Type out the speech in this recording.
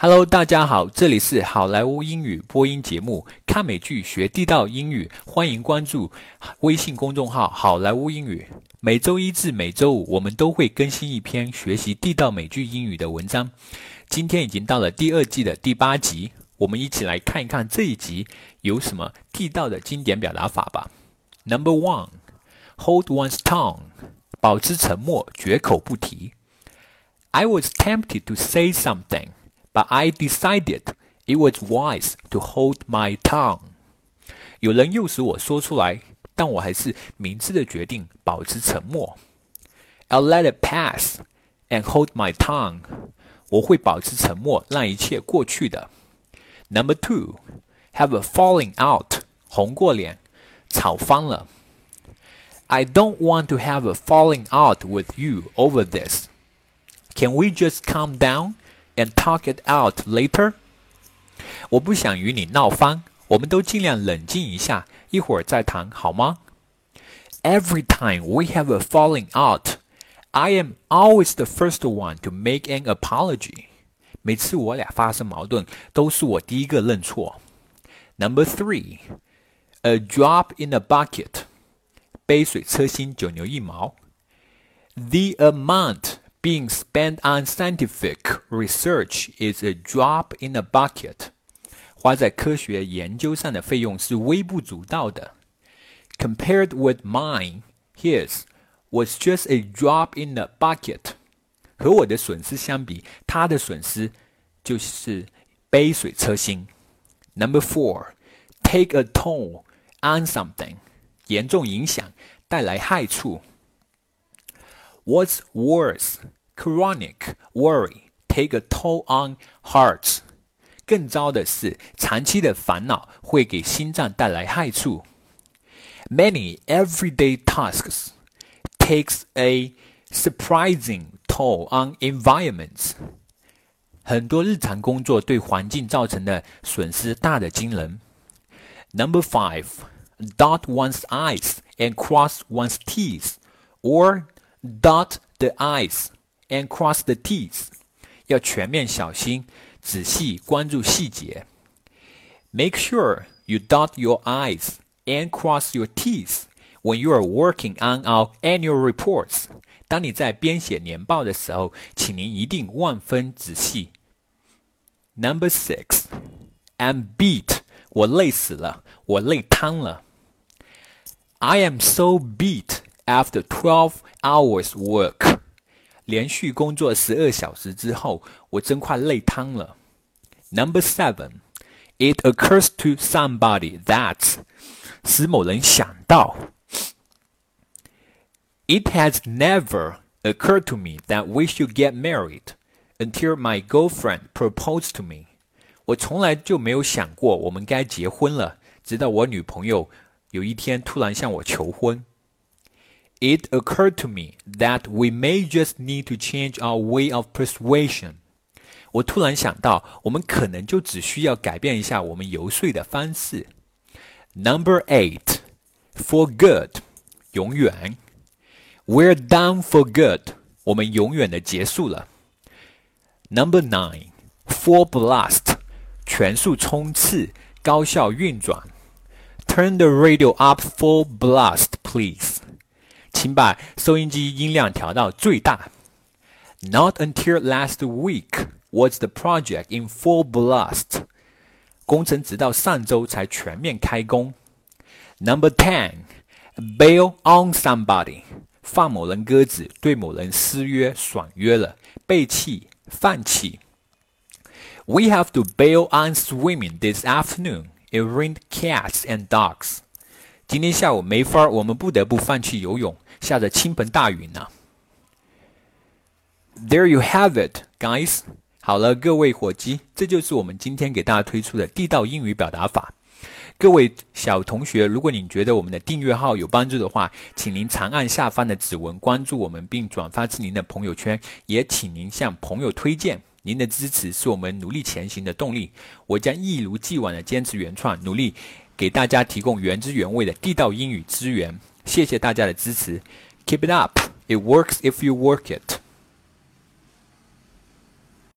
Hello，大家好，这里是好莱坞英语播音节目，看美剧学地道英语，欢迎关注微信公众号“好莱坞英语”。每周一至每周五，我们都会更新一篇学习地道美剧英语的文章。今天已经到了第二季的第八集，我们一起来看一看这一集有什么地道的经典表达法吧。Number one，hold one's tongue，保持沉默，绝口不提。I was tempted to say something。But I decided it was wise to hold my tongue。有人诱使我说出来，但我还是明智的决定保持沉默。I'll let it pass and hold my tongue。我会保持沉默，让一切过去的。Number two, have a falling out，红过脸，吵翻了。I don't want to have a falling out with you over this. Can we just calm down? and talk it out later。我不想与你闹翻，我们都尽量冷静一下，一会儿再谈好吗？Every time we have a falling out, I am always the first one to make an apology。每次我俩发生矛盾，都是我第一个认错。Number three, a drop in a bucket，杯水车薪，九牛一毛。The amount being spent on scientific research is a drop in a bucket. 花在科学研究上的费用是微不足道的。Compared with mine, his was just a drop in a bucket. 和我的损失相比，他的损失就是杯水车薪。Number four, take a toll on something. 严重影响，带来害处。 What's worse, chronic worry take a toll on hearts. 更糟的是，长期的烦恼会给心脏带来害处。Many everyday tasks takes a surprising toll on environments. 很多日常工作对环境造成的损失大得惊人。Number five, dot one's I's and cross one's T's, or dot the i's and cross the t's，要全面小心，仔细关注细节。Make sure you dot your i's and cross your t's when you are working on our annual reports。当你在编写年报的时候，请您一定万分仔细。Number six, I'm beat。我累死了，我累瘫了。I am so beat after twelve hours work，连续工作十二小时之后，我真快累瘫了。Number seven, it occurs to somebody that 使某人想到。It has never occurred to me that we should get married until my girlfriend proposed to me。我从来就没有想过我们该结婚了，直到我女朋友有一天突然向我求婚。 it occurred to me that we may just need to change our way of persuasion number eight, for good，永远。We're done for good，我们永远的结束了。Number nine, full blast，全速冲刺，高效运转。Turn the radio up full blast, please. 请把收音机音量调到最大。Not until last week was the project in full blast。工程直到上周才全面开工。Number ten, bail on somebody，放某人鸽子，对某人失约、爽约了，背弃、放弃。We have to bail on swimming this afternoon. It rained cats and dogs. 今天下午没法儿，我们不得不放弃游泳，下着倾盆大雨呢。There you have it, guys。好了，各位伙计，这就是我们今天给大家推出的地道英语表达法。各位小同学，如果您觉得我们的订阅号有帮助的话，请您长按下方的指纹关注我们，并转发至您的朋友圈。也请您向朋友推荐。您的支持是我们努力前行的动力。我将一如既往的坚持原创，努力。给大家提供原汁原味的地道英语资源，谢谢大家的支持，Keep it up, it works if you work it.